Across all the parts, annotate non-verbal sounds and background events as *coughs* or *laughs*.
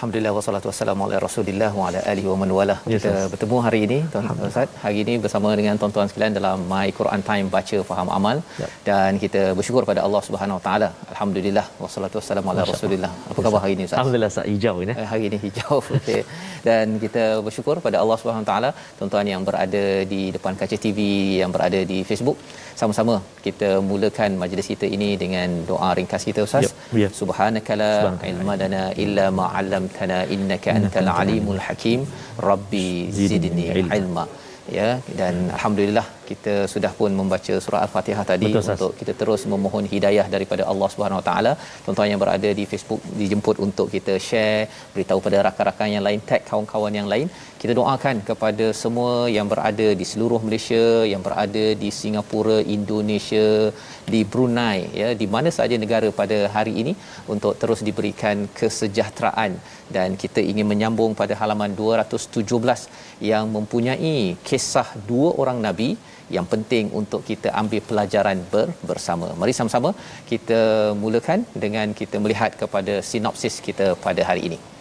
Alhamdulillah wassalatu wassalamu ala Rasulillah wa ala alihi wa man wala. Yes, Kita yes. bertemu hari ini tuan Ustaz. Hari ini bersama dengan tuan-tuan sekalian dalam My Quran Time baca faham amal Ya. dan kita bersyukur pada Allah Subhanahu wa taala. Alhamdulillah wassalatu wassalamu ala. Rasulillah. Apa khabar hari ini Ustaz? Alhamdulillah Ustaz hijau ini. Eh, hari ini hijau *laughs* okey dan kita bersyukur pada Allah Subhanahu Wa taala tuan-tuan yang berada di depan kaca TV yang berada di Facebook sama-sama kita mulakan majlis kita ini dengan doa ringkas kita ustaz Yep, yep. subhanakala Subhanaka. ilma lana illa ma 'allamtana innaka antal alimul hakim rabbi Zidni ilma. ya dan alhamdulillah kita sudah pun membaca surah al-fatihah tadi Betul, untuk kita terus memohon hidayah daripada Allah Subhanahu Wa Taala. Tuan-tuan yang berada di Facebook dijemput untuk kita share, beritahu pada rakan-rakan yang lain, tag kawan-kawan yang lain. Kita doakan kepada semua yang berada di seluruh Malaysia, yang berada di Singapura, Indonesia, di Brunei, ya, di mana sahaja negara pada hari ini untuk terus diberikan kesejahteraan dan kita ingin menyambung pada halaman 217 yang mempunyai kisah dua orang nabi yang penting untuk kita ambil pelajaran ber, bersama. Mari sama-sama kita mulakan dengan kita melihat kepada sinopsis kita pada hari ini.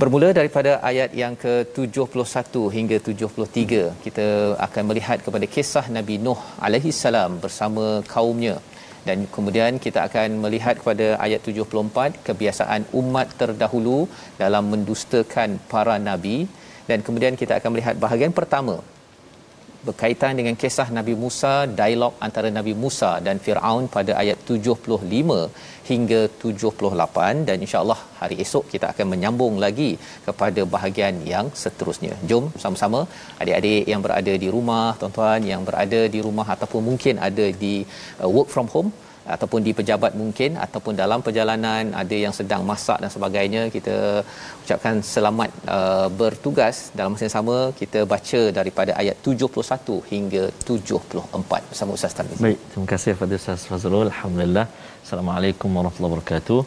Bermula daripada ayat yang ke-71 hingga 73, kita akan melihat kepada kisah Nabi Nuh alaihi salam bersama kaumnya. Dan kemudian kita akan melihat kepada ayat 74 kebiasaan umat terdahulu dalam mendustakan para nabi. Dan kemudian kita akan melihat bahagian pertama berkaitan dengan kisah Nabi Musa, dialog antara Nabi Musa dan Firaun pada ayat 75 hingga 78 dan insya-Allah hari esok kita akan menyambung lagi kepada bahagian yang seterusnya. Jom sama-sama adik-adik yang berada di rumah, tuan-tuan yang berada di rumah ataupun mungkin ada di uh, work from home ataupun di pejabat mungkin ataupun dalam perjalanan ada yang sedang masak dan sebagainya kita ucapkan selamat uh, bertugas dalam masa yang sama kita baca daripada ayat 71 hingga 74 bersama Ustaz Tarmizi. Baik, terima kasih kepada Ustaz Fazrul. Alhamdulillah. Assalamualaikum warahmatullahi wabarakatuh.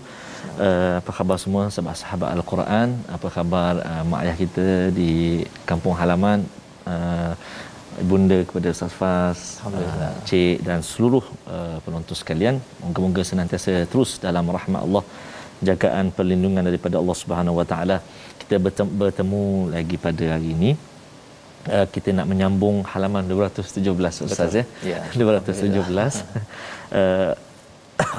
Uh, apa khabar semua sahabat-sahabat Al-Quran? Apa khabar uh, mak ayah kita di kampung halaman? Uh, Bunda kepada Ustaz Faz, uh, Cik dan seluruh uh, penonton sekalian. Moga-moga senantiasa terus dalam rahmat Allah, jagaan perlindungan daripada Allah Subhanahu Wa Taala. Kita bertemu, lagi pada hari ini. Uh, kita nak menyambung halaman 217 Ustaz Betul. ya. Ya. 217. uh,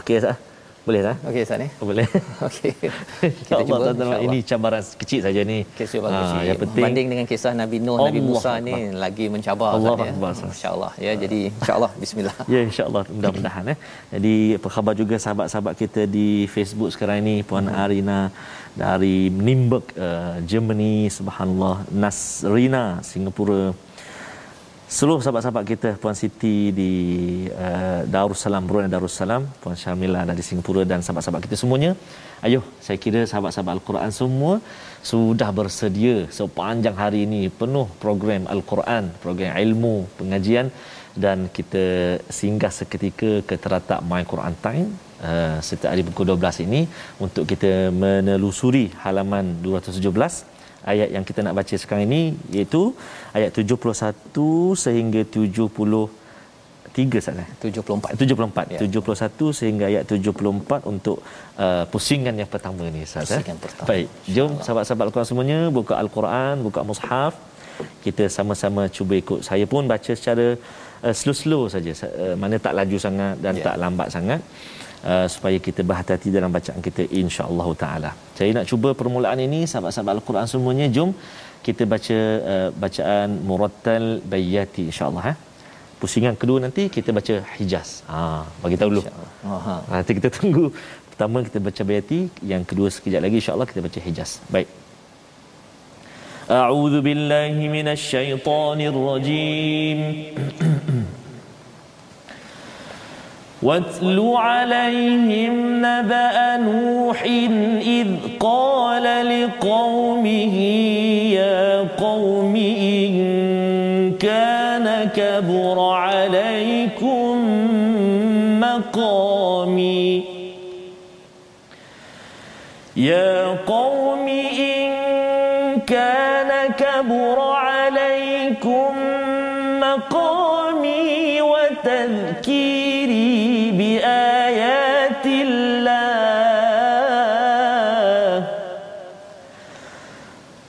Okey Ustaz. Boleh tak? Okey Ustaz ni. Boleh. Okey. *laughs* InsyaAllah cuba, insyaAllah. ini cabaran kecil saja ni. Kes bagus Ah, ah, yang penting Banding dengan kisah Nabi Nuh, Nabi Allah Musa ni Akbar. lagi mencabar Allah Ustaz, Akbar, ya. Masya-Allah. Ya, jadi insya-Allah bismillah. Ya insya-Allah mudah-mudahan eh. Jadi apa khabar juga sahabat-sahabat kita di Facebook sekarang ini Puan Hmm. Arina dari Nimburg uh, Germany subhanallah Nasrina Singapura seluruh sahabat-sahabat kita Puan Siti di uh, Darussalam Brunei Darussalam Puan Syamila dari Singapura dan sahabat-sahabat kita semuanya. Ayo saya kira sahabat-sahabat Al-Quran semua sudah bersedia sepanjang hari ini penuh program Al-Quran program ilmu pengajian dan kita singgah seketika ke teratak My Quran Time uh, setiap hari pukul 12 ini untuk kita menelusuri halaman 217 ayat yang kita nak baca sekarang ini iaitu ayat 71 sehingga 73 sana 74. 74 Ya. 71 sehingga ayat 74 untuk uh, pusingan yang pertama ni Ustaz eh? Pusingan pertama. Baik, jom sahabat-sahabat Al-Quran semuanya buka Al-Quran, buka mushaf. Kita sama-sama cuba ikut. Saya pun baca secara uh, slow-slow saja. Sa- Uh, mana tak laju sangat dan Ya. tak lambat sangat. uh, supaya kita berhati-hati dalam bacaan kita insya-Allah taala. Saya nak cuba permulaan ini sahabat-sahabat al-Quran semuanya jom kita baca uh, bacaan murattal bayati insya-Allah eh. Pusingan kedua nanti kita baca Hijaz. Ha bagi tahu dulu. Ha nanti kita tunggu pertama kita baca bayati, yang kedua sekejap lagi insya-Allah kita baca Hijaz. Baik. أعوذ بالله من الشيطان الرجيم *clears throat* واتل عليهم نبأ نوح إذ قال لقومه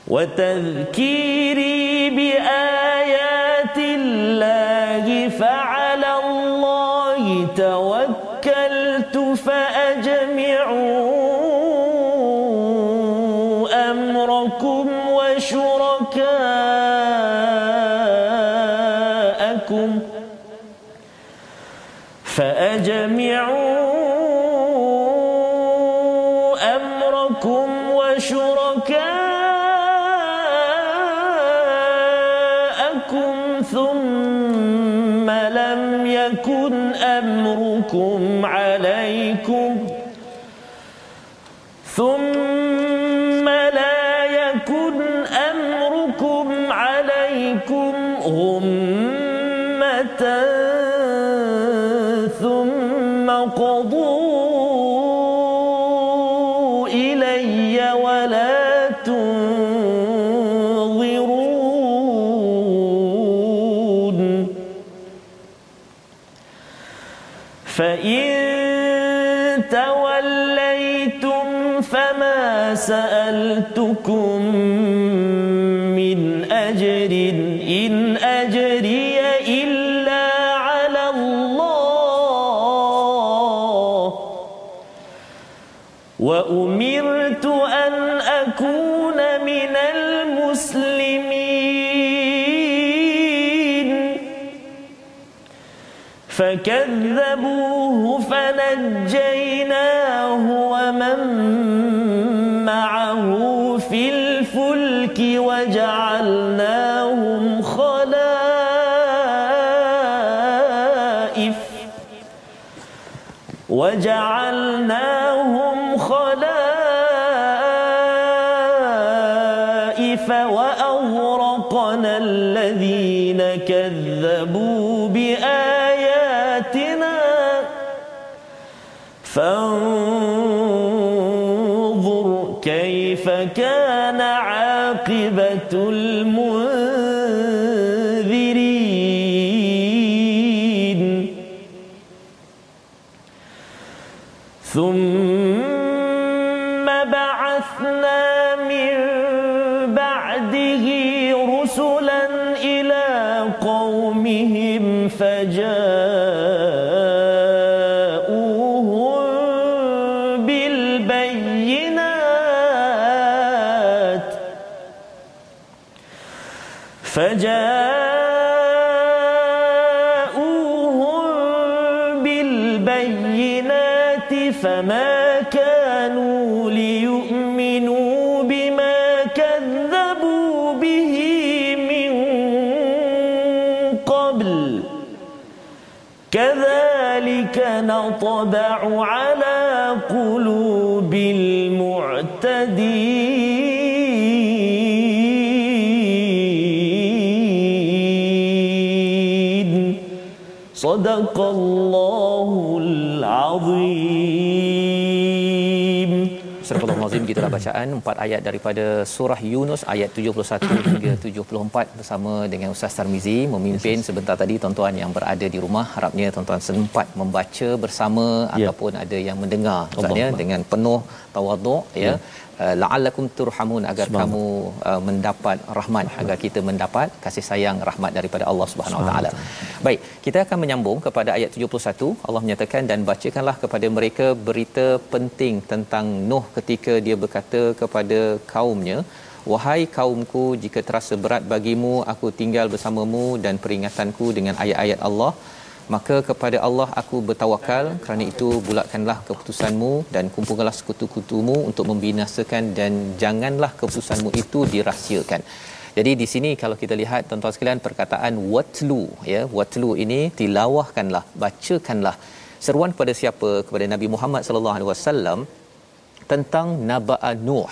وتذكيري ولا تنظرون. فإن توليتم فما سألتكم فكذبوه فنجيناه ومن معه في الفلك وجعلناهم خلائف وجعلناهم خلائف وأغرقنا من بعده رسلا إلى قومهم Gitulah bacaan empat ayat daripada surah Yunus ayat 71 *clears throat* hingga 74 bersama dengan Ustaz Tarmizi. Memimpin sebentar tadi tuan-tuan yang berada di rumah. Harapnya tuan-tuan sempat membaca bersama Ya. ataupun ada yang mendengar Ustaz ya dengan penuh tawaduk ya, Ya. Uh, la'allakum turhamun agar kamu uh, mendapat rahmat agar kita mendapat kasih sayang rahmat daripada Allah Subhanahu Wa Taala. Baik, kita akan menyambung kepada ayat 71. Allah menyatakan dan bacakanlah kepada mereka berita penting tentang Nuh ketika dia berkata kepada kaumnya Wahai kaumku jika terasa berat bagimu aku tinggal bersamamu dan peringatanku dengan ayat-ayat Allah maka kepada Allah aku bertawakal. Kerana itu bulatkanlah keputusanmu dan kumpulkanlah sekutu-kutumu untuk membinasakan dan janganlah keputusanmu itu dirahsiakan. Jadi di sini kalau kita lihat tuan-tuan sekalian perkataan watlu ya watlu ini tilawahkanlah bacakanlah seruan kepada siapa? Kepada Nabi Muhammad sallallahu alaihi wasallam tentang naba'a Nuh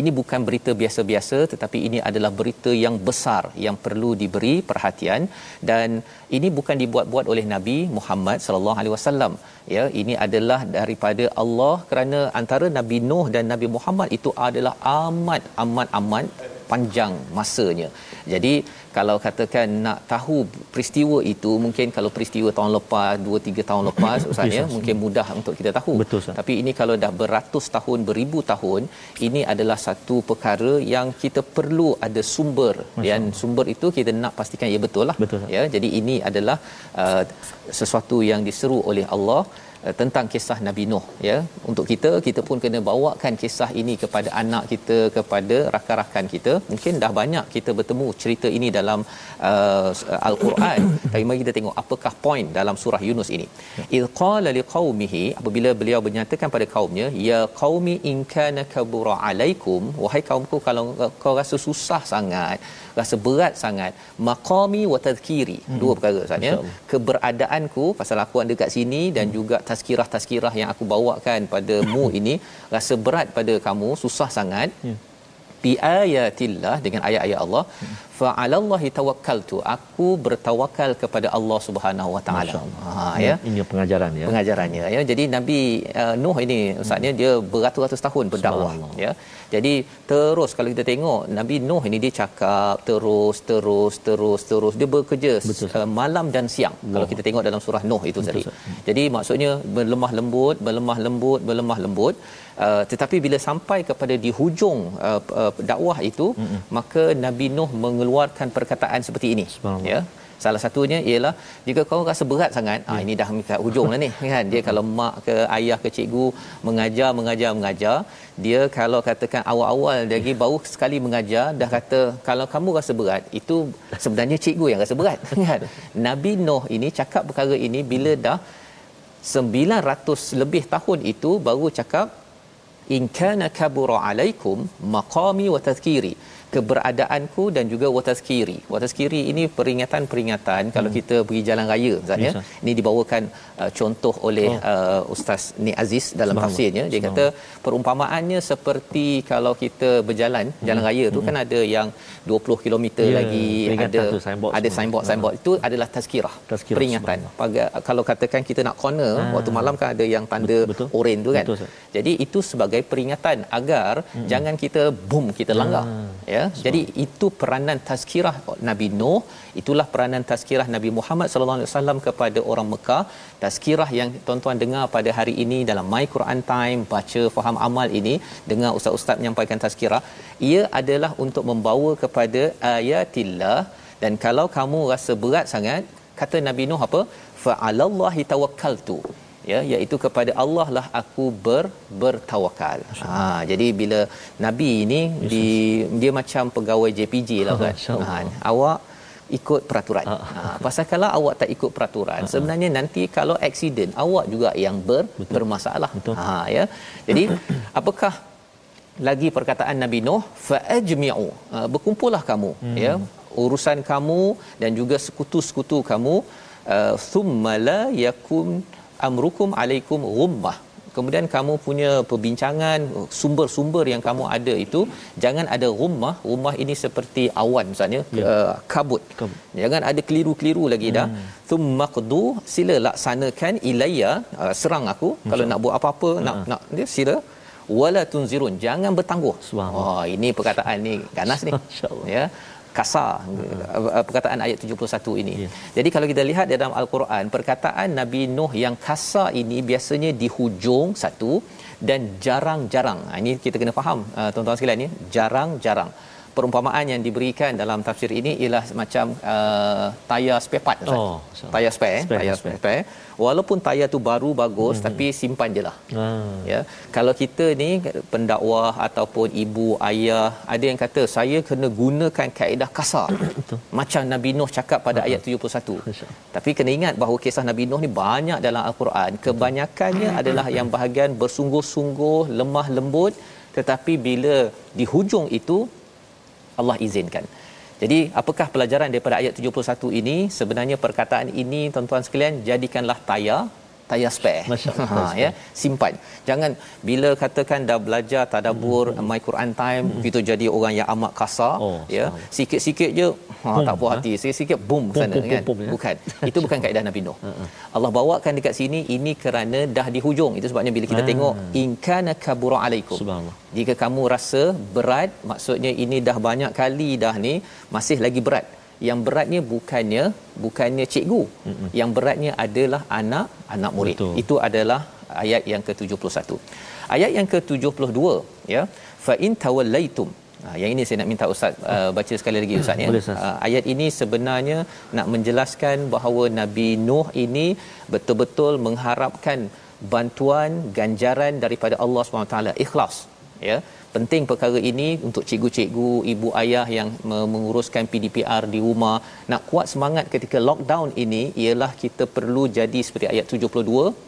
ini bukan berita biasa-biasa tetapi ini adalah berita yang besar yang perlu diberi perhatian dan ini bukan dibuat-buat oleh Nabi Muhammad sallallahu alaihi wasallam ya ini adalah daripada Allah kerana antara Nabi Nuh dan Nabi Muhammad itu adalah amat amat amat panjang masanya. Jadi kalau katakan nak tahu peristiwa itu mungkin kalau peristiwa tahun lepas 2 3 tahun lepas *coughs* ustaz ya mungkin mudah untuk kita tahu. Betul. Tapi ini kalau dah beratus tahun beribu tahun ini adalah satu perkara yang kita perlu ada sumber dan sumber itu kita nak pastikan ya betul lah. Betul. Ya jadi ini adalah uh, sesuatu yang diseru oleh Allah tentang kisah Nabi Nuh ya. Untuk kita kita pun kena bawakan kisah ini kepada anak kita kepada rakan-rakan kita. Mungkin dah banyak kita bertemu cerita ini dalam uh, al-Quran. *coughs* Tapi mari kita tengok apakah poin dalam surah Yunus ini. Il qala liqaumihi apabila beliau menyatakan pada kaumnya ya qaumi in kana kabura alaikum wahai kaumku kalau kau rasa susah sangat rasa berat sangat maqami wa tadhkiri. Hmm. dua perkara Ustaz ya. Keberadaanku pasal aku ada dekat sini dan juga tazkirah-tazkirah yang aku bawakan padamu *coughs* ini rasa berat pada kamu susah sangat. Ya. bi ayatillah dengan ayat-ayat Allah. Fa 'alallahi tawakkaltu. Aku bertawakal kepada Allah Subhanahu wa taala. Ha ya. Ini pengajaran ya. pengajarannya ya. Jadi nabi uh, nuh ini ustaznya dia beratus-ratus tahun berdakwah ya jadi terus kalau kita tengok nabi nuh ini dia cakap terus terus terus terus. Dia bekerja Betul, uh, malam dan siang. Wow. kalau kita tengok dalam surah nuh itu tadi jadi maksudnya berlemah lembut berlemah lembut berlemah lembut. Uh, tetapi bila sampai kepada di hujung uh, uh, dakwah itu mm-hmm. maka Nabi Nuh mengeluarkan perkataan seperti ini. Ya salah satunya ialah jika kau rasa berat sangat ah ini dah kat hujung lah ni kan? Dia kalau mak ke ayah ke cikgu mengajar mengajar mengajar dia kalau katakan awal-awal lagi baru sekali mengajar dah kata kalau kamu rasa berat itu sebenarnya cikgu yang rasa berat *laughs* kan? Nabi Nuh ini cakap perkara ini bila dah 900 lebih tahun itu baru cakap in kana kabura alaikum maqami wa tadhkiri keberadaanku dan juga watazkiri. Watazkiri ini peringatan-peringatan hmm. kalau kita pergi jalan raya Ustaz ya. Ini dibawakan uh, contoh oleh oh. uh, Ustaz Ni Aziz dalam tafsirnya. Dia kata perumpamaannya seperti kalau kita berjalan hmm. jalan raya tu hmm. kan ada yang 20 km Ya, lagi ada tu, signboard ada semua. signboard signboard itu adalah tazkirah. Tazkirah, peringatan. Pada kalau katakan kita nak corner Ah. waktu malam kan ada yang tanda Betul. oren tu kan. Betul. Jadi itu sebagai peringatan agar hmm. jangan kita boom kita langgar. Ah. Ya. Jadi itu peranan tazkirah Nabi Nuh, itulah peranan tazkirah Nabi Muhammad sallallahu alaihi wasallam kepada orang Mekah. Tazkirah yang tuan-tuan dengar pada hari ini dalam My Quran Time, baca faham amal ini, dengar ustaz-ustaz menyampaikan tazkirah, ia adalah untuk membawa kepada ayatillah dan kalau kamu rasa berat sangat, kata Nabi Nuh apa? Fa'alallahi tawakkaltu ya iaitu kepada Allah lah aku ber bertawakal. Ha jadi bila nabi ini di dia macam pegawai JPJ lah kan. Masya-Allah. Ha awak ikut peraturan. Ha pasal kalau awak tak ikut peraturan sebenarnya nanti kalau accident awak juga yang ber, bermasalah. Betul. Ha ya. Jadi *clears throat* apakah lagi perkataan Nabi Nuh faajmi'u uh, berkumpullah kamu hmm. ya urusan kamu dan juga sekutu-sekutu kamu uh, thumma la yakun amrukum alaikum ghummah. Kemudian kamu punya perbincangan sumber-sumber yang kamu ada itu jangan ada rumah rumah ini seperti awan misalnya Ya. uh, kabut. Kabut. jangan ada keliru-keliru lagi dah. Thumma qdu sila laksanakan ilayya uh, serang aku. Kalau nak buat apa-apa nak nak dia sila. Wala tunzirun jangan bertangguh. Subhanallah. wah ini perkataan ni ganas ni. *laughs* Ya kasar uh, perkataan ayat 71 ini. Yeah. Jadi kalau kita lihat dalam al-Quran perkataan Nabi Nuh yang kasar ini biasanya di hujung satu dan jarang-jarang. Ha, ini kita kena faham uh, tuan-tuan sekalian ni jarang-jarang perumpamaan yang diberikan dalam tafsir ini ialah macam uh, tayar spare part Ustaz. Oh, so. tayar spare, spare tayar spare. spare. Walaupun tayar tu baru bagus hmm. tapi simpan je lah. Hmm. Ya. Kalau kita ni pendakwah ataupun ibu ayah ada yang kata saya kena gunakan kaedah kasar. *coughs* macam Nabi Nuh cakap pada ayat 71. Tapi kena ingat bahawa kisah Nabi Nuh ni banyak dalam al-Quran. Kebanyakannya adalah yang bahagian bersungguh-sungguh, lemah lembut tetapi bila di hujung itu Allah izinkan. Jadi apakah pelajaran daripada ayat 71 ini? Sebenarnya perkataan ini tuan-tuan sekalian jadikanlah tayar tayar spare. Ha ya, simpan. Jangan bila katakan dah belajar tadabbur hmm. my Quran time hmm. begitu jadi orang yang amat kasar oh, ya. Sikit-sikit je ha boom, tak puas ha? hati. Sikit-sikit boom ke sana kan. Boom, ya? Bukan. Itu bukan kaedah Nabi Nuh. Allah bawakan dekat sini ini kerana dah di hujung. Itu sebabnya bila kita tengok in kana kabura alaikum. Subhanallah. Jika kamu rasa berat, maksudnya ini dah banyak kali dah ni masih lagi berat yang beratnya bukannya bukannya cikgu. Mm-mm. yang beratnya adalah anak anak murid. Betul. itu adalah ayat yang ke-71. Ayat yang ke-72 ya. Fa in tawallaitum Ha, yang ini saya nak minta ustaz uh, baca sekali lagi ustaz ya. Uh, ayat ini sebenarnya nak menjelaskan bahawa Nabi Nuh ini betul-betul mengharapkan bantuan ganjaran daripada Allah SWT ikhlas ya penting perkara ini untuk cikgu-cikgu, ibu ayah yang menguruskan PDPR di rumah. Nak kuat semangat ketika lockdown ini ialah kita perlu jadi seperti ayat 72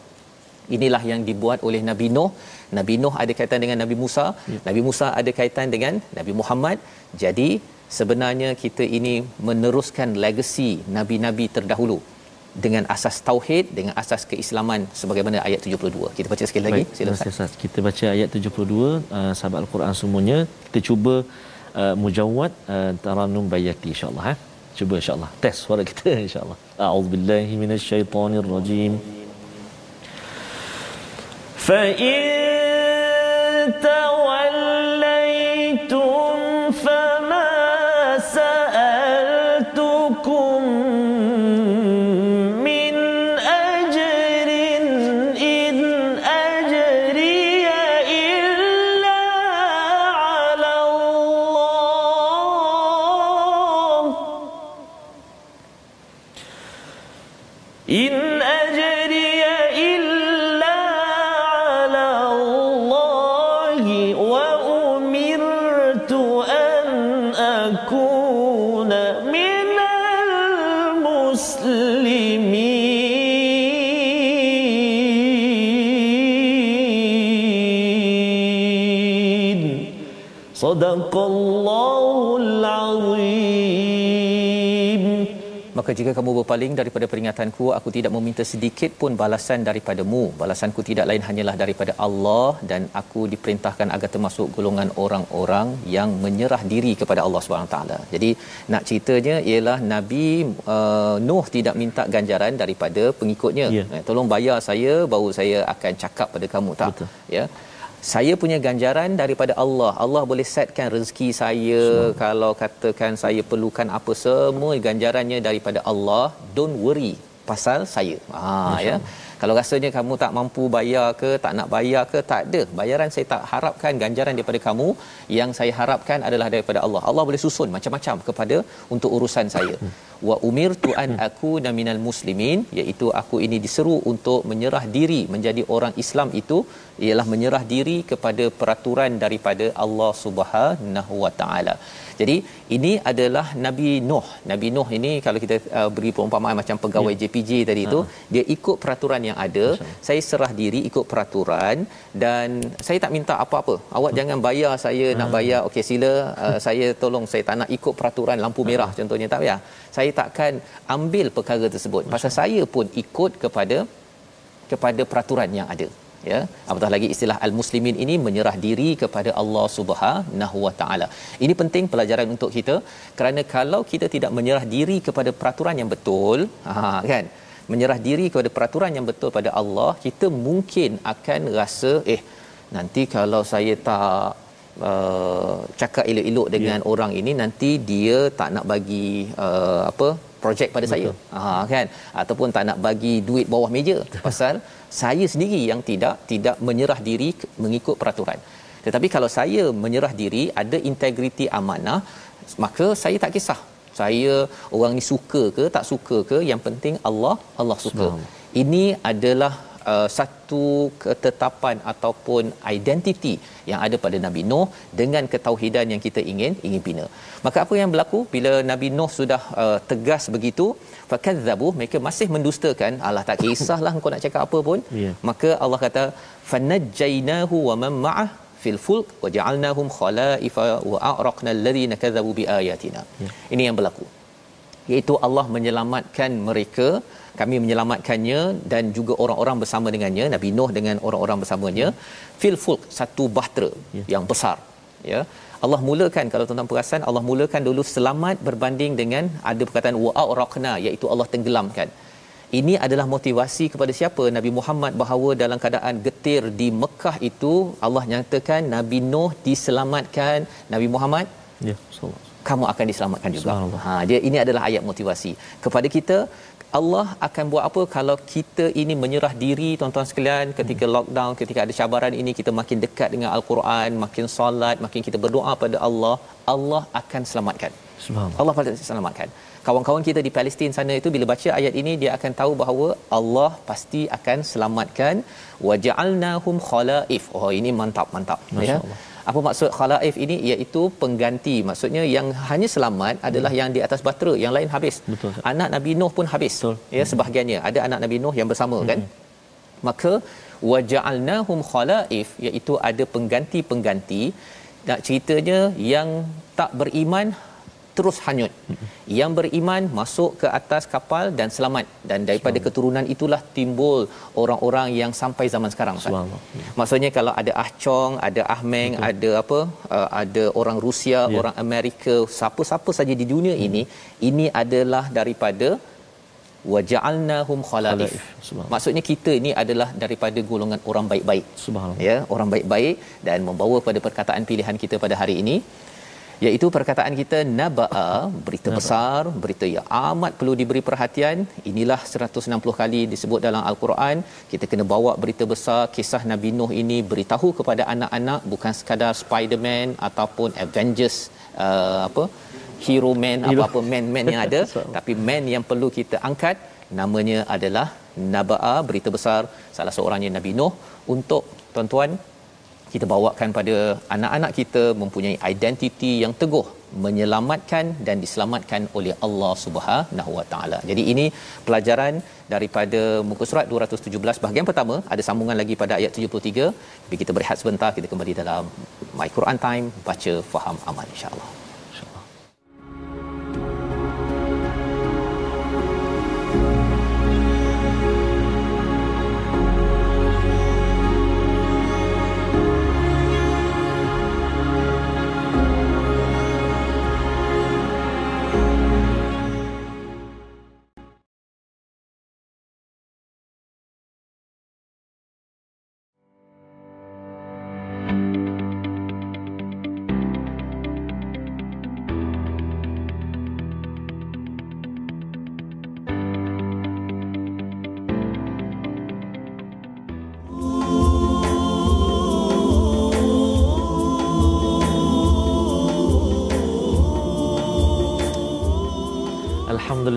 inilah yang dibuat oleh Nabi Nuh. Nabi Nuh ada kaitan dengan Nabi Musa. Ya. Nabi Musa ada kaitan dengan Nabi Muhammad. Jadi sebenarnya kita ini meneruskan legasi nabi-nabi terdahulu dengan asas tauhid dengan asas keislaman sebagaimana ayat 72 kita baca sekali lagi. Silakan. Kita baca ayat 72 uh, sahabat al-Quran semuanya. Kita cuba uh, mujawwad uh, taranum bayati insyaallah ha? Cuba insyaallah. Test suara kita *laughs* insyaallah. A'udzubillahi minasyaitonirrajim. Fa in tawallaytum Sadaqallahul Azim. Maka jika kamu berpaling daripada peringatanku, aku tidak meminta sedikit pun balasan daripadamu. Balasanku tidak lain hanyalah daripada Allah dan aku diperintahkan agar termasuk golongan orang-orang yang menyerah diri kepada Allah Subhanahu taala. Jadi nak ceritanya ialah Nabi uh, Nuh tidak minta ganjaran daripada pengikutnya. Yeah. Eh, tolong bayar saya baru saya akan cakap pada kamu tak. Betul. Ya saya punya ganjaran daripada Allah. Allah boleh setkan rezeki saya Semua. kalau katakan saya perlukan apa semua ganjarannya daripada Allah. Don't worry pasal saya. Ha ya. Kalau rasanya kamu tak mampu bayar ke, tak nak bayar ke, tak ada. Bayaran saya tak harapkan ganjaran daripada kamu. Yang saya harapkan adalah daripada Allah. Allah boleh susun macam-macam kepada untuk urusan saya. Wa umirtu an aku minal muslimin iaitu aku ini diseru untuk menyerah diri menjadi orang Islam itu ialah menyerah diri kepada peraturan daripada Allah Subhanahu Wa Taala. Jadi ini adalah Nabi Nuh. Nabi Nuh ini kalau kita uh, beri perumpamaan macam pegawai ya. JPJ tadi itu, uh dia ikut peraturan yang ada. Masya. Saya serah diri ikut peraturan dan saya tak minta apa-apa. Awak uh jangan bayar saya uh nak bayar. Okey sila uh, saya tolong saya tak nak ikut peraturan lampu merah uh contohnya tak payah. Saya takkan ambil perkara tersebut. Masya. Pasal saya pun ikut kepada kepada peraturan yang ada ya apatah lagi istilah al-muslimin ini menyerah diri kepada Allah Subhanahu wa taala. Ini penting pelajaran untuk kita kerana kalau kita tidak menyerah diri kepada peraturan yang betul ha kan? Menyerah diri kepada peraturan yang betul pada Allah kita mungkin akan rasa eh nanti kalau saya tak uh, cakap elok-elok dengan yeah. orang ini nanti dia tak nak bagi uh, apa projek pada Betul. saya ha kan? Ataupun tak nak bagi duit bawah meja. Pasal saya sendiri yang tidak tidak menyerah diri mengikut peraturan. Tetapi kalau saya menyerah diri ada integriti amanah maka saya tak kisah. Saya orang ni suka ke tak suka ke yang penting Allah Allah suka. Ini adalah uh, satu ketetapan ataupun identiti yang ada pada Nabi Nuh dengan ketauhidan yang kita ingin ingin bina. Maka apa yang berlaku? Bila Nabi Nuh sudah uh, tegas begitu, fakadzabu mereka masih mendustakan, Allah tak kisahlah engkau nak cakap apa pun. Yeah. Maka Allah kata fanajjainahu wa man ma'ah fil fulk wa ja'alnahum khalaifa wa a'raqna alladhina kadzabu bi ayatina. Yeah. Ini yang berlaku. Iaitu Allah menyelamatkan mereka kami menyelamatkannya dan juga orang-orang bersama dengannya Nabi Nuh dengan orang-orang bersamanya fil fulk satu bahtera yeah. yang besar ya Allah mulakan kalau tuan-tuan perasan Allah mulakan dulu selamat berbanding dengan ada perkataan wa'araqna iaitu Allah tenggelamkan. Ini adalah motivasi kepada siapa? Nabi Muhammad bahawa dalam keadaan getir di Mekah itu Allah nyatakan Nabi Nuh diselamatkan. Nabi Muhammad? Ya kamu akan diselamatkan juga. Ha dia ini adalah ayat motivasi. Kepada kita Allah akan buat apa kalau kita ini menyerah diri tuan-tuan sekalian? Ketika hmm. lockdown ketika ada cabaran ini kita makin dekat dengan al-Quran makin solat makin kita berdoa pada Allah Allah akan selamatkan. Subhanallah. Allah pasti selamatkan. Kawan-kawan kita di Palestin sana itu bila baca ayat ini dia akan tahu bahawa Allah pasti akan selamatkan. Waja'alnahum khalaif. Oh ini mantap mantap. Ya apa maksud khalaif ini iaitu pengganti maksudnya yang hanya selamat adalah hmm. yang di atas bahtera yang lain habis Betul. anak Nabi Nuh pun habis Betul. ya hmm. sebahagiannya ada anak Nabi Nuh yang bersama kan? hmm. kan maka waja'alnahum khalaif iaitu ada pengganti-pengganti nak ceritanya yang tak beriman terus hanyut. Yang beriman masuk ke atas kapal dan selamat dan daripada keturunan itulah timbul orang-orang yang sampai zaman sekarang. Maksudnya kalau ada Ah Chong, ada Ah Meng, Betul. ada apa? Uh, ada orang Rusia, ya. orang Amerika, siapa-siapa saja di dunia hmm. ini, ini adalah daripada waja'alnahum khalaif. Maksudnya kita ini adalah daripada golongan orang baik-baik. Subhanallah. Ya, orang baik-baik dan membawa pada perkataan pilihan kita pada hari ini iaitu perkataan kita naba'a berita besar berita yang amat perlu diberi perhatian. Inilah 160 kali disebut dalam al-Quran. Kita kena bawa berita besar kisah Nabi Nuh ini beritahu kepada anak-anak bukan sekadar Spider-Man ataupun Avengers uh, apa hero man apa-apa man-man yang ada. *laughs* Tapi man yang perlu kita angkat namanya adalah naba'a berita besar. Salah seorangnya Nabi Nuh. Untuk tuan-tuan kita bawakan pada anak-anak kita mempunyai identiti yang teguh menyelamatkan dan diselamatkan oleh Allah Subhanahu Wa Taala. Jadi ini pelajaran daripada muka surat 217 bahagian pertama ada sambungan lagi pada ayat 73. Tapi kita berehat sebentar kita kembali dalam My Quran Time baca faham amal insya-Allah.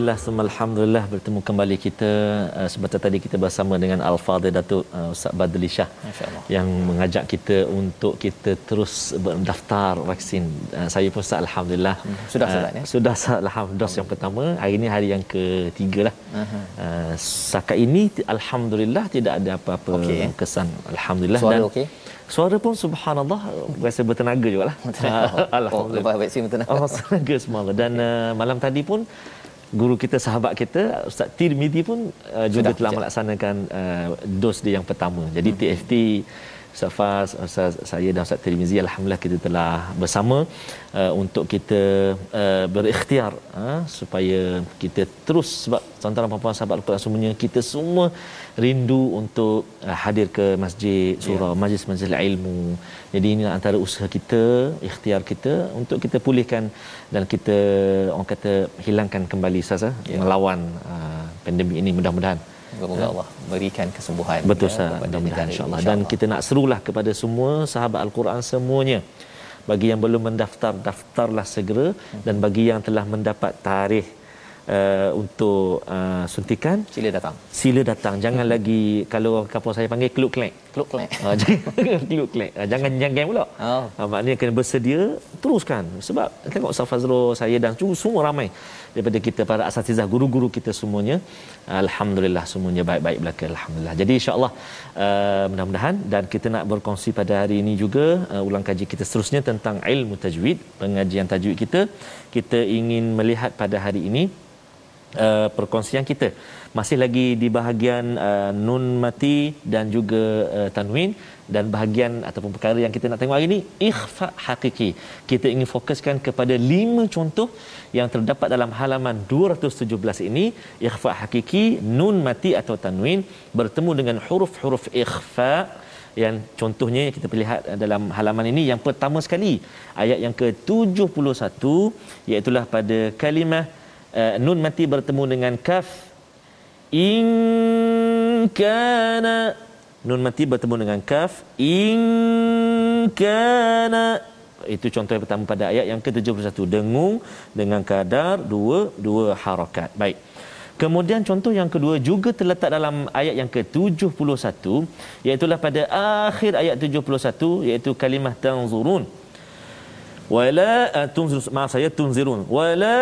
Alhamdulillah semua alhamdulillah bertemu kembali kita uh, sebentar tadi kita bersama dengan Al-Fadhil Datuk uh, Ustaz Badli Shah yang mengajak kita untuk kita terus berdaftar vaksin. Uh, saya pun Ustaz alhamdulillah hmm. sudah uh, ya. Sudah alhamdulillah dos yang pertama. Hari ini hari yang ketiga lah. Uh-huh. Uh, setakat ini alhamdulillah tidak ada apa-apa okay. kesan alhamdulillah Suara dan okay? Suara pun subhanallah rasa bertenaga juga *laughs* lah. *laughs* Alhamdulillah. Oh, vaksin bertenaga. Oh, *laughs* bertenaga semangat. Dan uh, malam tadi pun guru kita sahabat kita Ustaz Tirmidhi pun uh, juga Sudah, telah je. melaksanakan uh, dos dia yang pertama. Jadi hmm. TFT Ustaz Faz, Ustaz saya dan Ustaz Tirmizi alhamdulillah kita telah bersama uh, untuk kita uh, berikhtiar uh, supaya kita terus sebab tuan-tuan puan-puan sahabat Al-Quran semuanya kita semua rindu untuk uh, hadir ke masjid surau yeah. majlis-majlis ilmu. Jadi ini antara usaha kita, ikhtiar kita untuk kita pulihkan dan kita orang kata hilangkan kembali sasa yeah. melawan uh, pandemik ini mudah-mudahan Semoga Allah berikan kesembuhan betul ya, mudah-mudahan insyaallah. dan kita nak serulah kepada semua sahabat al-Quran semuanya. Bagi yang belum mendaftar daftarlah segera. Dan bagi yang telah mendapat tarikh uh, untuk uh, suntikan sila datang. sila datang. Jangan hmm. *laughs* lagi kalau kampung saya panggil kluk klek. Kluk klek. Uh, *laughs* jangan kluk klek. Uh, jangan jangan pula. Oh. uh, maknanya kena bersedia teruskan. Sebab tengok Ustaz Fazrul saya dan semua ramai daripada kita para asatizah guru-guru kita semuanya. Alhamdulillah semuanya baik-baik belaka alhamdulillah. Jadi insyaallah uh, mudah-mudahan dan kita nak berkongsi pada hari ini juga uh, ulang kaji kita seterusnya tentang ilmu tajwid pengajian tajwid kita. Kita ingin melihat pada hari ini uh, perkongsian kita. Masih lagi di bahagian uh, nun mati dan juga uh, tanwin dan bahagian ataupun perkara yang kita nak tengok hari ini ikhfa hakiki. Kita ingin fokuskan kepada lima contoh yang terdapat dalam halaman 217 ini. Ikhfa hakiki nun mati atau tanwin bertemu dengan huruf-huruf ikhfa yang contohnya kita lihat dalam halaman ini. Yang pertama sekali ayat yang ke-71 iaitu pada kalimah uh, nun mati bertemu dengan kaf. In kana. Nun mati bertemu dengan kaf. In kana. Itu contoh yang pertama pada ayat yang ke-71. Dengung dengan kadar dua dua harakat. Baik. Kemudian contoh yang kedua juga terletak dalam ayat yang ke-71 iaitu pada akhir ayat 71 iaitu kalimah tanzurun wala tunzirun maaf saya tunzirun. Wala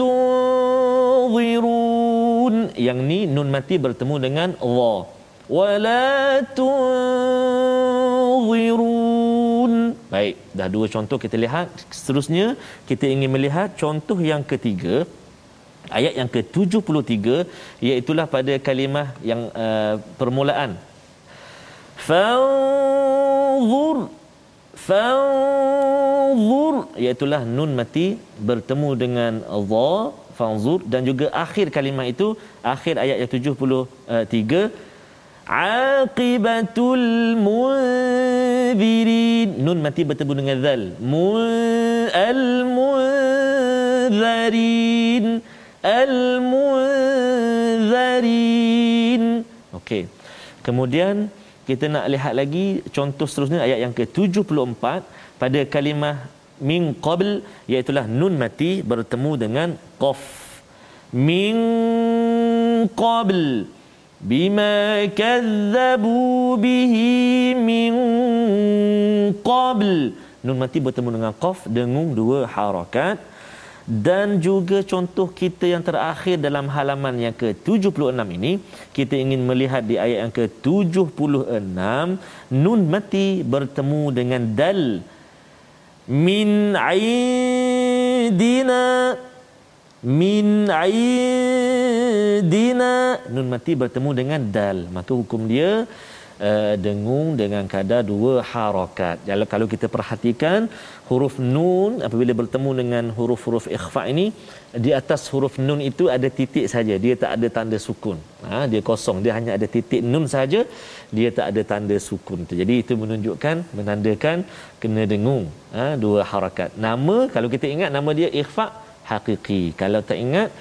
tunzirun. Yang ni nun mati bertemu dengan Allah wala tunzirun. Baik dah dua contoh kita lihat. Seterusnya kita ingin melihat contoh yang ketiga. Ayat yang ke-73 iaitu pada kalimah yang uh, permulaan. Fanzur fanzur iaitu nun mati bertemu dengan Allah fanzur dan juga akhir kalimah itu akhir ayat yang 73 aqibatul munzirin nun mati bertemu dengan zal. Al munzirin al munzirin okey. Kemudian kita nak lihat lagi contoh seterusnya ayat yang ke-74 pada kalimah min qabl iaitu nun mati bertemu dengan qaf. Min qabl bima kazzabu bihi min qabl. Nun mati bertemu dengan qaf dengung dua harakat. Dan juga contoh kita yang terakhir dalam halaman yang ke-76 ini kita ingin melihat di ayat yang ke-76 nun mati bertemu dengan dal min aidina min aidina nun mati bertemu dengan dal maka hukum dia uh, dengung dengan kadar dua harakat. Jadi kalau kita perhatikan huruf nun apabila bertemu dengan huruf-huruf ikhfa ini di atas huruf nun itu ada titik saja. Dia tak ada tanda sukun. Ha, dia kosong. Dia hanya ada titik nun saja. Dia tak ada tanda sukun. Jadi itu menunjukkan menandakan kena dengung ha, dua harakat. Nama kalau kita ingat nama dia ikhfa hakiki. Kalau tak ingat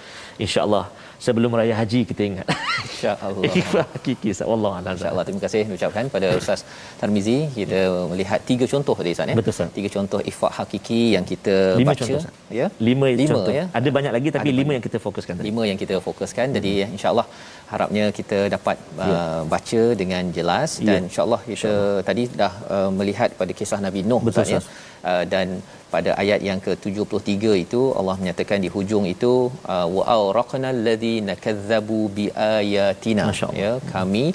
insya-Allah sebelum raya haji kita ingat. Insya-Allah. *laughs* Ikhfa hakiki. Wallah Insya-Allah. Terima kasih ucapkan pada Ustaz Tarmizi kita melihat tiga contoh tadi Ustaz ya. Betul Ustaz. Tiga contoh ikhfa hakiki yang kita lima baca contoh, ya. Lima, lima contoh. ya. Ada banyak lagi tapi Ada lima banyak. yang kita fokuskan tadi. Lima yang kita fokuskan. Jadi hmm. insya-Allah harapnya kita dapat ya. uh, baca dengan jelas dan ya. insya-Allah kita insya tadi dah uh, melihat pada kisah Nabi Nuh Betul, Ustaz ya. Uh, dan pada ayat yang ke-73 itu Allah menyatakan di hujung itu uh, wa awraqna alladhina kadzabu biayatina. Ya kami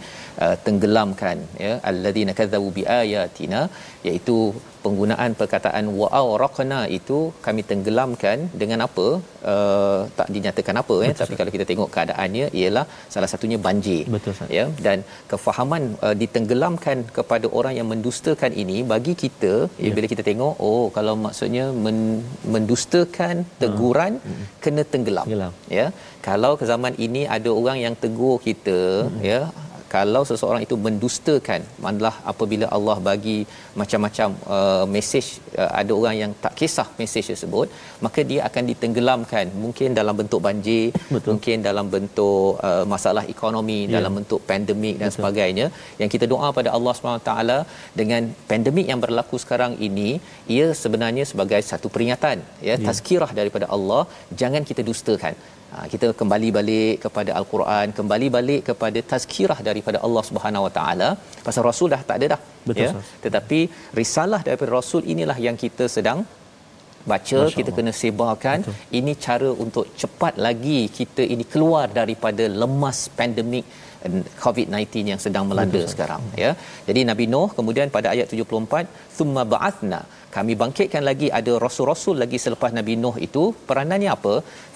uh, tenggelamkan ya alladhina kadzabu biayatina iaitu penggunaan perkataan wa awraqna itu kami tenggelamkan dengan apa uh, tak dinyatakan apa ya tapi kalau kita tengok keadaannya ialah salah satunya banjir Betul, Ustaz. ya dan kefahaman uh, ditenggelamkan kepada orang yang mendustakan ini bagi kita ya. bila kita tengok oh kalau maksudnya men, mendustakan teguran uh. kena tenggelam Tenggelam. ya kalau ke zaman ini ada orang yang tegur kita uh. ya kalau seseorang itu mendustakan malah apabila Allah bagi macam-macam uh, mesej uh, ada orang yang tak kisah mesej tersebut maka dia akan ditenggelamkan mungkin dalam bentuk banjir Betul. mungkin dalam bentuk uh, masalah ekonomi yeah. dalam bentuk pandemik dan Betul. sebagainya yang kita doa pada Allah SWT dengan pandemik yang berlaku sekarang ini ia sebenarnya sebagai satu peringatan ya yeah. tazkirah daripada Allah jangan kita dustakan kita kembali balik kepada al-Quran, kembali balik kepada tazkirah daripada Allah Subhanahu Wa Taala. Pasal Rasul dah tak ada dah. Betul, ya. Tetapi risalah daripada Rasul inilah yang kita sedang baca, kita kena sebarkan. Betul. Ini cara untuk cepat lagi kita ini keluar daripada lemas pandemik COVID-19 yang sedang melanda Betul, sekarang ya. Jadi Nabi Nuh kemudian pada ayat 74 thumma ba'athna kami bangkitkan lagi ada rasul-rasul lagi selepas Nabi Nuh itu peranannya apa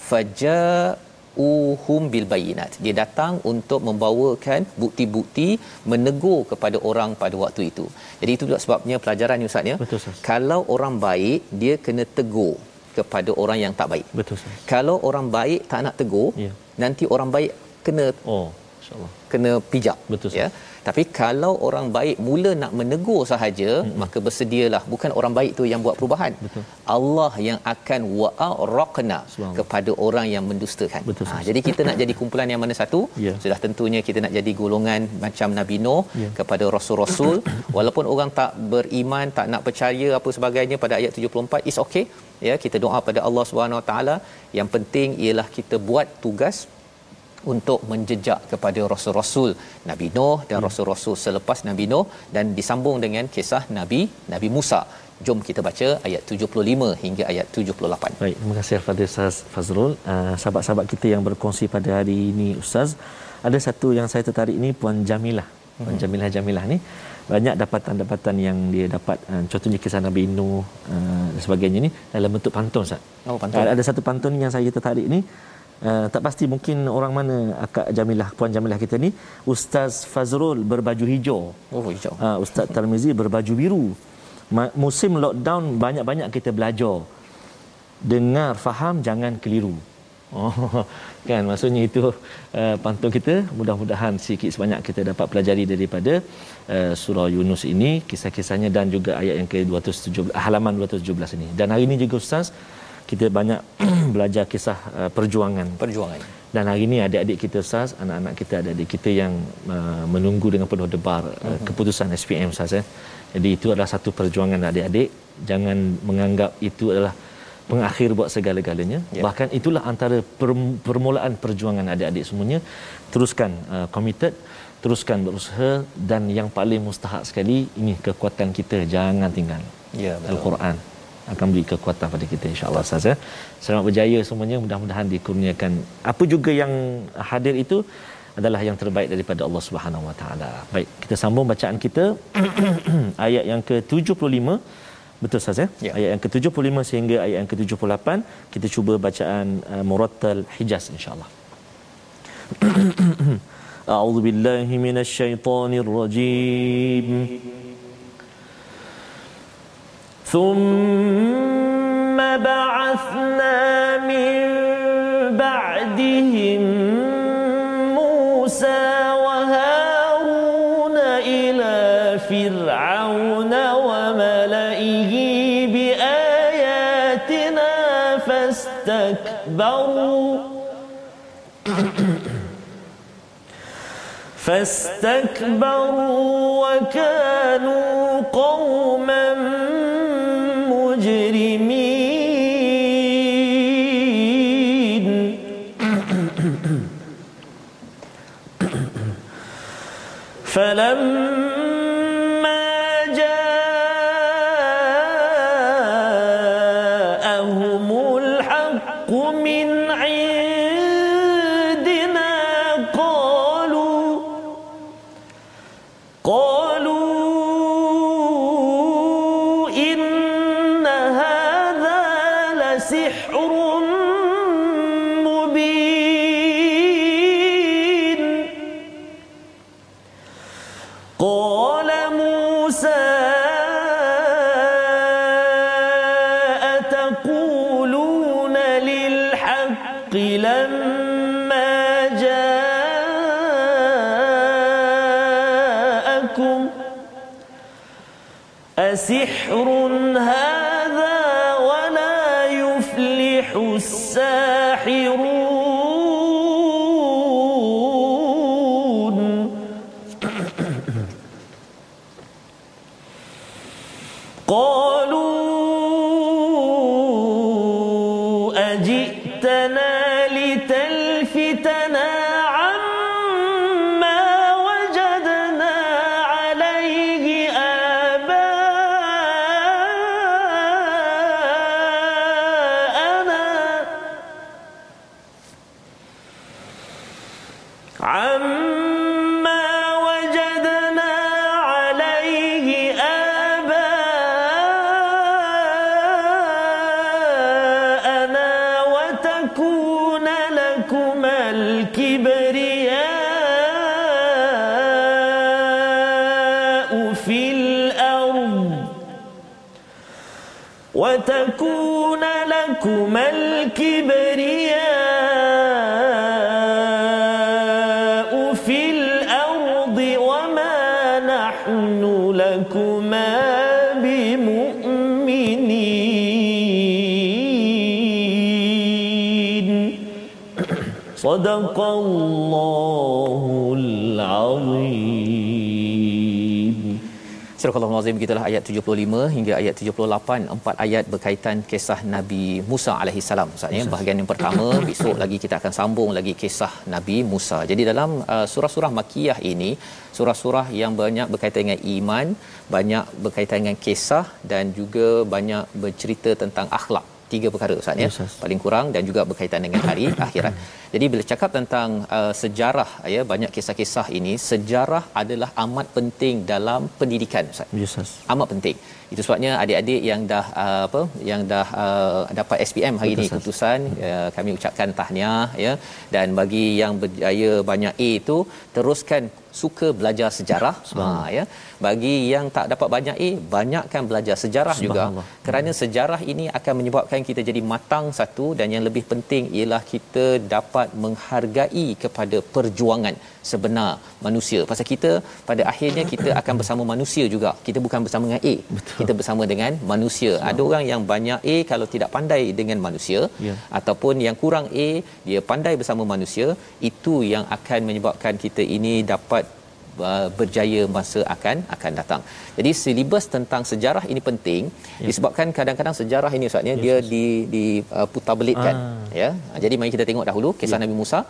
faja'uhum bil bayinat dia datang untuk membawakan bukti-bukti menegur kepada orang pada waktu itu jadi itu juga sebabnya pelajaran ustaz ya Betul, Sas. kalau orang baik dia kena tegur kepada orang yang tak baik Betul, Sas. kalau orang baik tak nak tegur Ya. nanti orang baik kena oh insyaallah kena pijak Betul, ya. Tapi kalau orang baik mula nak menegur sahaja hmm. maka bersedialah. Bukan orang baik tu yang buat perubahan. Betul. Allah yang akan wa'araqna kepada orang yang mendustakan. Betul, ha, jadi kita nak jadi kumpulan yang mana? Satu Ya. sudah tentunya kita nak jadi golongan macam Nabi Nuh Ya. kepada rasul-rasul. *coughs* Walaupun orang tak beriman tak nak percaya apa sebagainya pada ayat 74 is okay. Ya kita doa pada Allah Subhanahu Wa Taala. Yang penting ialah kita buat tugas untuk menjejak kepada rasul-rasul Nabi Nuh dan rasul-rasul selepas Nabi Nuh dan disambung dengan kisah Nabi Nabi Musa. Jom kita baca ayat 75 hingga ayat 78. Baik, terima kasih kepada Ustaz Fazrul. Uh, sahabat-sahabat kita yang berkongsi pada hari ini Ustaz, ada satu yang saya tertarik ini Puan Jamilah. Puan hmm. Jamilah Jamilah ni banyak dapatan-dapatan yang dia dapat uh, contohnya kisah Nabi Nuh uh, dan sebagainya ni dalam bentuk pantun Ustaz. Oh, pantun. Ada, ada satu pantun yang saya tertarik ni Uh, tak pasti mungkin orang mana akak Jamilah puan Jamilah kita ni Ustaz Fazrul berbaju hijau. Oh, hijau. Uh, Ustaz Tarmizi berbaju biru. Ma- musim lockdown banyak-banyak kita belajar. Dengar, faham, jangan keliru. Oh, *laughs* kan maksudnya itu uh, pantun kita mudah-mudahan sikit sebanyak kita dapat pelajari daripada uh, surah Yunus ini kisah-kisahnya dan juga ayat yang ke-217 halaman 217 ini. Dan hari ini juga ustaz kita banyak *clears throat* belajar kisah uh, perjuangan Perjuangan. dan hari ini adik-adik kita ustaz anak-anak kita adik-adik kita yang uh, menunggu dengan penuh debar uh, uh-huh. keputusan SPM ustaz ya. Jadi itu adalah satu perjuangan adik-adik jangan menganggap itu adalah pengakhir buat segala-galanya Ya. bahkan itulah antara per- permulaan perjuangan adik-adik semuanya teruskan uh, committed teruskan berusaha dan yang paling mustahak sekali ini kekuatan kita jangan tinggal Ya, betul. Al-Quran akan beri kekuatan pada kita insya-Allah Ustaz ya. Selamat berjaya semuanya mudah-mudahan dikurniakan apa juga yang hadir itu adalah yang terbaik daripada Allah Subhanahu Wa Taala. Baik, kita sambung bacaan kita *clears throat* ayat yang ke-75 Betul Ustaz ya? Ya. Ayat yang ke-75 sehingga ayat yang ke-78 kita cuba bacaan uh, Murattal Hijaz insya-Allah. *clears throat* A'udzu billahi minasyaitonir rajim. ثم بعثنا من بعدهم موسى وهارون إلى فرعون وملئه بآياتنا فاستكبروا *coughs* فاستكبروا وكانوا قوما فلما للحق لما جاءكم أسحر هذا صدق الله العظيم Surah Al-Azim gitulah ayat 75 hingga ayat 78 empat ayat berkaitan kisah Nabi Musa alaihi salam. Maksudnya bahagian yang pertama *coughs* besok lagi kita akan sambung lagi kisah Nabi Musa. Jadi dalam uh, surah-surah makiyah ini surah-surah yang banyak berkaitan dengan iman, banyak berkaitan dengan kisah dan juga banyak bercerita tentang akhlak tiga perkara ustaz ya. Yes, paling kurang dan juga berkaitan dengan hari *coughs* akhirat. Jadi bila cakap tentang uh, sejarah ya banyak kisah-kisah ini sejarah adalah amat penting dalam pendidikan ustaz. Yes, amat penting. Itu sebabnya adik-adik yang dah uh, apa yang dah uh, dapat SPM hari Betul, ini keputusan uh, kami ucapkan tahniah ya. Dan bagi yang berjaya banyak A itu teruskan suka belajar sejarah. Ha ya bagi yang tak dapat banyak A banyakkan belajar sejarah juga. Kerana sejarah ini akan menyebabkan kita jadi matang satu dan yang lebih penting ialah kita dapat menghargai kepada perjuangan sebenar manusia. Pasal kita pada akhirnya kita akan bersama manusia juga. Kita bukan bersama dengan A. Betul. kita bersama dengan manusia. Ada orang yang banyak A kalau tidak pandai dengan manusia Ya. ataupun yang kurang A dia pandai bersama manusia itu yang akan menyebabkan kita ini dapat berjaya masa akan akan datang. Jadi silibus tentang sejarah ini penting ya. disebabkan kadang-kadang sejarah ini ustaz ya dia di di uh, putarbelitkan Ah. ya. Jadi mari kita tengok dahulu kisah ya. Nabi Musa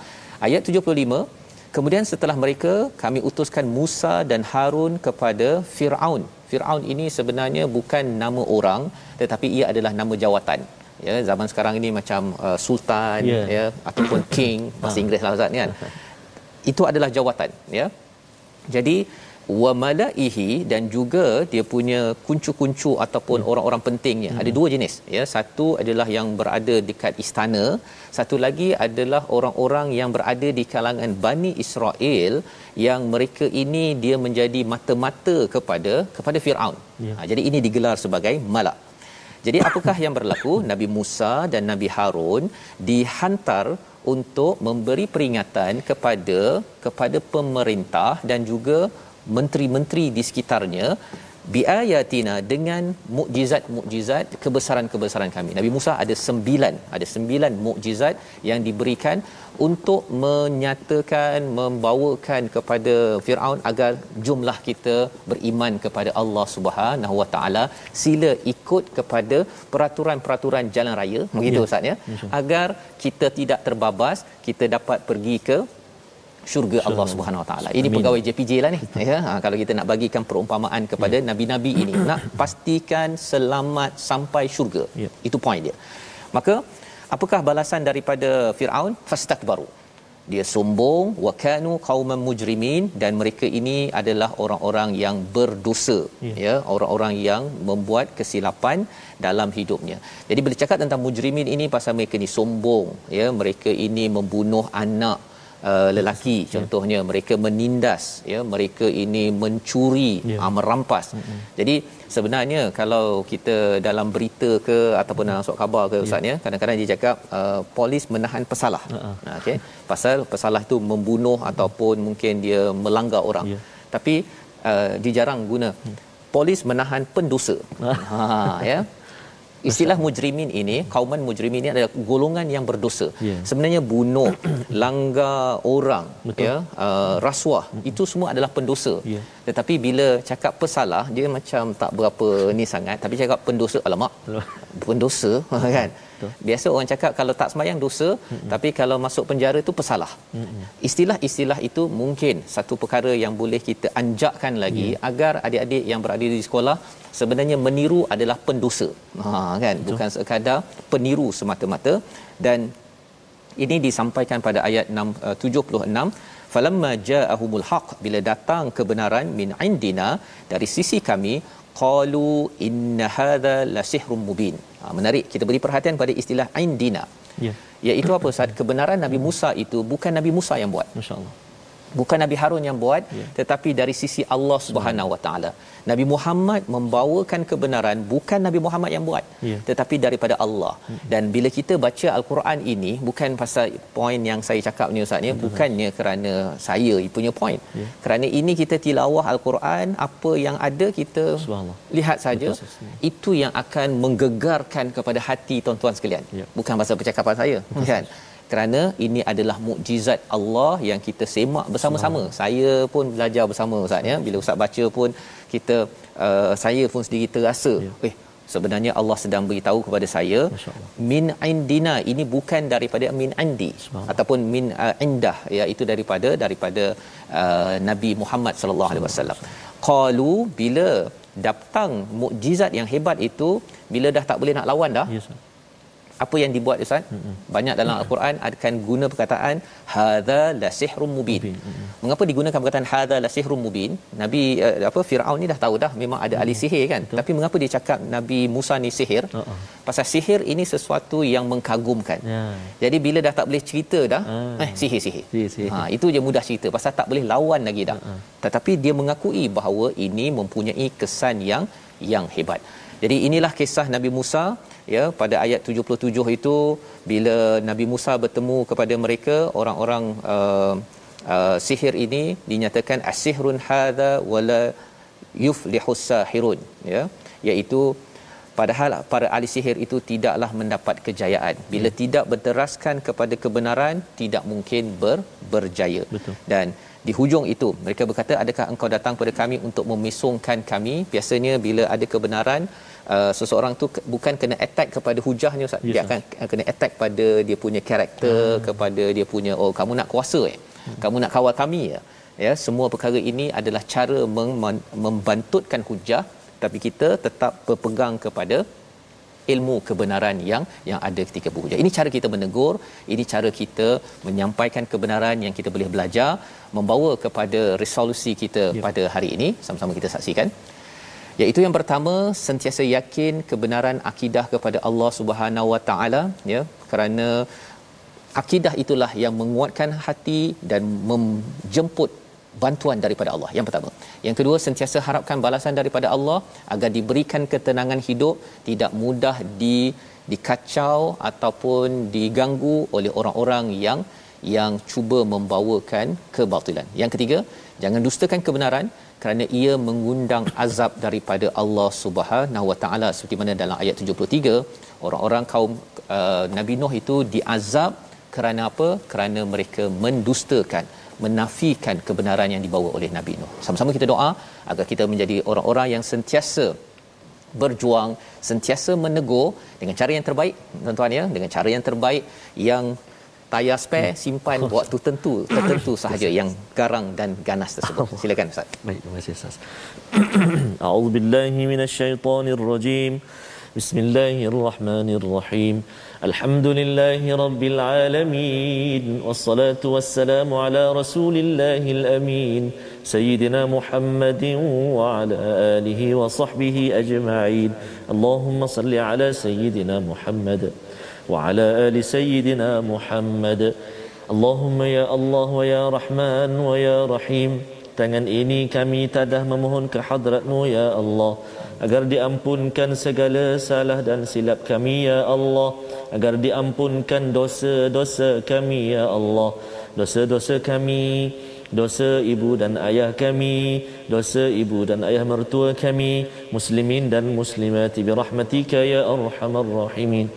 ayat 75 Kemudian setelah mereka kami utuskan Musa dan Harun kepada Firaun. Firaun ini sebenarnya bukan nama orang tetapi ia adalah nama jawatan. Ya zaman sekarang ini macam uh, sultan Ya. ya ataupun king *coughs* bahasa Inggeris lah ustaz ni kan. *coughs* Itu adalah jawatan ya. Jadi wa malaihi dan juga dia punya kuncu-kuncu ataupun hmm. orang-orang pentingnya hmm. ada dua jenis ya satu adalah yang berada dekat istana satu lagi adalah orang-orang yang berada di kalangan Bani Israel yang mereka ini dia menjadi mata-mata kepada kepada Firaun Ya. ha, jadi ini digelar sebagai malak jadi apakah yang berlaku Nabi Musa dan Nabi Harun dihantar untuk memberi peringatan kepada kepada pemerintah dan juga menteri-menteri di sekitarnya biayatina dengan mukjizat-mukjizat kebesaran-kebesaran kami. Nabi Musa ada sembilan, ada sembilan mukjizat yang diberikan untuk menyatakan membawakan kepada Firaun agar jumlah kita beriman kepada Allah Subhanahu Wa Taala sila ikut kepada peraturan-peraturan jalan raya begitu Ya. ustaz ya agar kita tidak terbabas kita dapat pergi ke syurga Allah Subhanahu Wa Taala. Ini Amin. pegawai JPJ lah ni ya. Ha, kalau kita nak bagikan perumpamaan kepada nabi-nabi ini *clears throat* nak pastikan selamat sampai syurga. Ya. Itu point dia. Maka apakah balasan daripada Firaun? Fastakbaru. Dia sombong wa kanu qauman mujrimin dan mereka ini adalah orang-orang yang berdosa Ya. ya orang-orang yang membuat kesilapan dalam hidupnya. Jadi bila cakap tentang mujrimin ini pasal mereka ni sombong ya mereka ini membunuh anak uh, lelaki. Contohnya mereka menindas ya. Mereka ini mencuri Ya. uh, merampas. Jadi sebenarnya kalau kita dalam berita ke ataupun dalam surat khabar ke ustaz ya kadang-kadang dia cakap uh, polis menahan pesalah. Ha-ha. uh, okey. Pasal pesalah tu membunuh ataupun mungkin dia melanggar orang. Ya. tapi uh, dia jarang guna. Polis menahan pendosa. Ha ya istilah mujrimin ini kauman mujrimin ini adalah golongan yang berdosa Ya. sebenarnya bunuh *clears throat* langgar orang Betul. ya uh, rasuah itu semua adalah pendosa Ya. tetapi bila cakap pesalah dia macam tak berapa ni sangat tapi cakap pendosa alamak pendosa *laughs* kan biasa orang cakap kalau tak sembahyang dosa tapi kalau masuk penjara tu pesalah istilah-istilah itu mungkin satu perkara yang boleh kita anjakkan lagi agar adik-adik yang berada di sekolah sebenarnya meniru adalah pendosa. Ha kan? Bukan sekadar peniru semata-mata. Dan ini disampaikan pada ayat 6 uh, 76 falamma ja'ahumul haq bila datang kebenaran min indina dari sisi kami qalu inna hadha la sihrun mubin ha, menarik kita beri perhatian pada istilah indina Ya. iaitu apa Ustaz kebenaran Nabi Musa itu bukan Nabi Musa yang buat Masya-Allah. Bukan Nabi Harun yang buat Ya. tetapi dari sisi Allah Subhanahu Wa Taala Nabi Muhammad membawakan kebenaran bukan Nabi Muhammad yang buat Ya. tetapi daripada Allah dan bila kita baca al-Quran ini bukan pasal poin yang saya cakap ni ustaz ni bukannya kerana saya punya poin Ya. kerana ini kita tilawah al-Quran apa yang ada kita lihat saja Ustaz. itu yang akan menggegarkan kepada hati tuan-tuan sekalian Ya. bukan pasal percakapan saya kan kerana ini adalah mukjizat Allah yang kita semak bersama-sama. Saya pun belajar bersama ustaz ya. Bila ustaz baca pun kita uh, saya pun sendiri terasa, Ya. eh sebenarnya Allah sedang beritahu kepada saya min indina ini bukan daripada min andi ataupun min uh, indah iaitu daripada daripada uh, Nabi Muhammad sallallahu alaihi wasallam. Qalu bila datang mukjizat yang hebat itu bila dah tak boleh nak lawan dah Ya, Ustaz. Apa yang dibuat Ustaz? Mm-hmm. Banyak dalam al-Quran akan guna perkataan hadza la sihrun mubin. Mm-mm. Mengapa digunakan perkataan hadza la sihrun mubin? Nabi uh, apa Firaun ni dah tahu dah memang ada ahli sihir kan. Betul. Tapi mengapa dia cakap Nabi Musa ni sihir? Uh-uh. Pasal sihir ini sesuatu yang mengkagumkan. Ya. Jadi bila dah tak boleh cerita dah, Ah. eh sihir sihir. Sihir, sihir. Ha itu je mudah cerita pasal tak boleh lawan lagi dah. Uh-uh. Tetapi dia mengakui bahawa ini mempunyai kesan yang yang hebat. Jadi inilah kisah Nabi Musa ya pada ayat 77 itu bila Nabi Musa bertemu kepada mereka orang-orang uh, uh, sihir ini dinyatakan asihrun hadza wala yuflihus sahirun ya iaitu padahal para ahli sihir itu tidaklah mendapat kejayaan bila Ya. tidak berteraskan kepada kebenaran tidak mungkin ber, berjaya Betul. dan di hujung itu mereka berkata adakah engkau datang kepada kami untuk memisungkan kami? Biasanya bila ada kebenaran uh, seseorang tu bukan kena attack kepada hujahnya Ustaz. Yes, dia akan uh, kena attack pada dia punya karakter hmm. kepada dia punya oh kamu nak kuasa eh. Hmm. kamu nak kawal kami ya. Ya semua perkara ini adalah cara mem- membantutkan hujah tapi kita tetap berpegang kepada ilmu kebenaran yang yang ada ketika berhujah. Ini cara kita menegur, ini cara kita menyampaikan kebenaran yang kita boleh belajar, membawa kepada resolusi kita Ya. pada hari ini. Sama-sama kita saksikan. Iaitu yang pertama, sentiasa yakin kebenaran akidah kepada Allah Subhanahu Wa Taala, ya, kerana akidah itulah yang menguatkan hati dan menjemput bantuan daripada Allah. Yang pertama. Yang kedua, sentiasa harapkan balasan daripada Allah agar diberikan ketenangan hidup, tidak mudah di dikacau ataupun diganggu oleh orang-orang yang yang cuba membawakan kebatilan. Yang ketiga, jangan dustakan kebenaran kerana ia mengundang azab daripada Allah Subhanahu Wa Taala seperti mana dalam ayat 73 orang-orang kaum uh, Nabi Nuh itu diazab kerana apa? Kerana mereka mendustakan menafikan kebenaran yang dibawa oleh Nabi Nuh. Sama-sama kita doa agar kita menjadi orang-orang yang sentiasa berjuang, sentiasa menegur dengan cara yang terbaik, tuan-tuan ya, dengan cara yang terbaik yang tayar spare simpan waktu tentu tertentu *coughs* sahaja yang garang dan ganas tersebut. Silakan Ustaz. Baik, terima kasih Ustaz. *coughs* A'udzu billahi minasyaitonir rajim. Bismillahirrahmanirrahim. Wassalatu wassalamu ala rasulillahil amin. Sayyidina Muhammadin wa ala alihi wa sahbihi ajma'in. Allahumma salli ala sayyidina Muhammad wa ala ali sayyidina Muhammad. Allahumma ya Allah wa ya Rahman wa ya Rahim tangan ini kami tadah memohon ke hadratmu ya Allah agar diampunkan segala salah dan silap kami ya Allah. Agar diampunkan dosa-dosa kami ya Allah. Dosa-dosa kami dosa ibu dan ayah kami dosa ibu dan ayah mertua kami muslimin dan muslimat bi rahmatika ya arhamar rahimin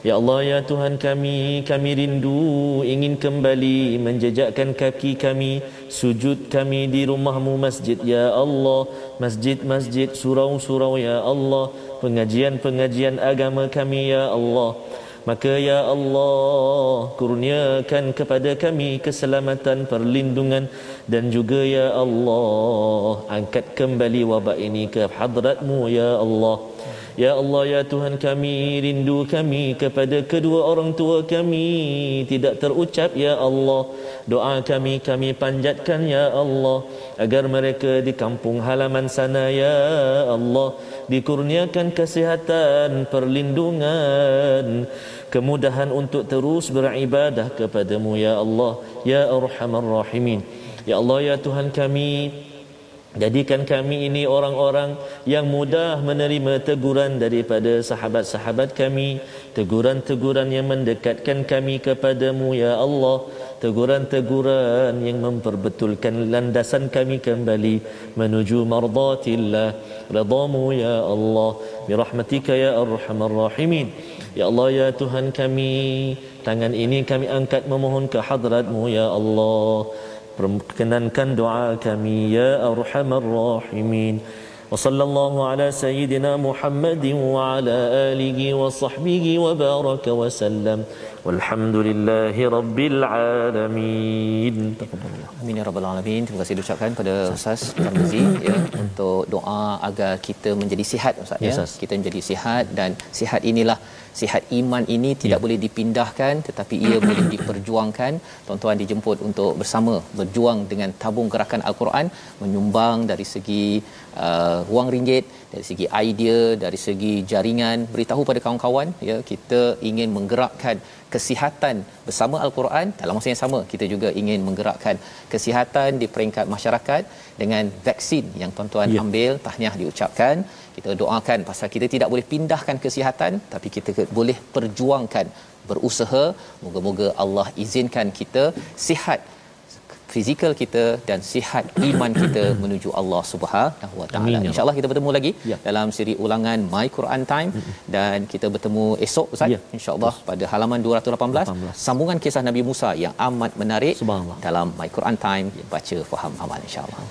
Ya Allah ya Tuhan kami kami rindu ingin kembali menjejakkan kaki kami sujud kami di rumahmu masjid. Ya Allah masjid-masjid surau-surau ya Allah. Pengajian-pengajian agama kami ya Allah. Maka ya Allah kurniakan kepada kami keselamatan perlindungan dan juga ya Allah angkat kembali wabak ini ke hadratmu ya Allah Ya Allah ya Tuhan kami rindu kami kepada kedua orang tua kami. Tidak terucap ya Allah. Doa kami kami panjatkan ya Allah. Agar mereka di kampung halaman sana ya Allah dikurniakan kesihatan perlindungan kemudahan untuk terus beribadah kepadamu ya Allah. Ya arhamar rahimin. Ya Allah ya Tuhan kami Jadikan kami ini orang-orang yang mudah menerima teguran daripada sahabat-sahabat kami. Teguran-teguran yang mendekatkan kami kepadamu ya Allah. Teguran-teguran yang memperbetulkan landasan kami kembali Menuju mardatillah. Radamu ya Allah. Birahmatika ya arhamar rahimin. Ya Allah ya Tuhan kami. Tangan ini kami angkat memohon ke hadratmu ya Allah perkenankan doa kami ya arhamar rahimin. Wa sallallahu ala sayyidina muhammadin wa ala alihi wa sahbihi wa baraka wa sallam. Walhamdulillahi rabbil alamin. Amin ya rabbal alamin. Terima kasih diucapkan pada ustaz Tarmizi ya untuk doa agar kita menjadi sihat ustaz ya. Yes, kita menjadi sihat dan sihat inilah sihat iman ini tidak ya. boleh dipindahkan tetapi ia *clears throat* boleh diperjuangkan tuan-tuan dijemput untuk bersama berjuang dengan tabung gerakan al-Quran menyumbang dari segi uh, wang ringgit dari segi idea dari segi jaringan beritahu pada kawan-kawan ya kita ingin menggerakkan kesihatan bersama al-Quran dalam masa yang sama kita juga ingin menggerakkan kesihatan di peringkat masyarakat dengan vaksin yang tuan-tuan ya. ambil tahniah diucapkan kita doakan pasal kita tidak boleh pindahkan kesihatan tapi kita boleh perjuangkan berusaha moga-moga Allah izinkan kita sihat fizikal kita dan sihat iman kita menuju Allah Subhanahu Wa Taala. Ya Insya-Allah kita bertemu lagi ya. dalam siri ulangan My Quran Time dan kita bertemu esok Ustaz ya. insya-Allah pada halaman 218 18. sambungan kisah Nabi Musa yang amat menarik dalam My Quran Time baca faham amal insya-Allah.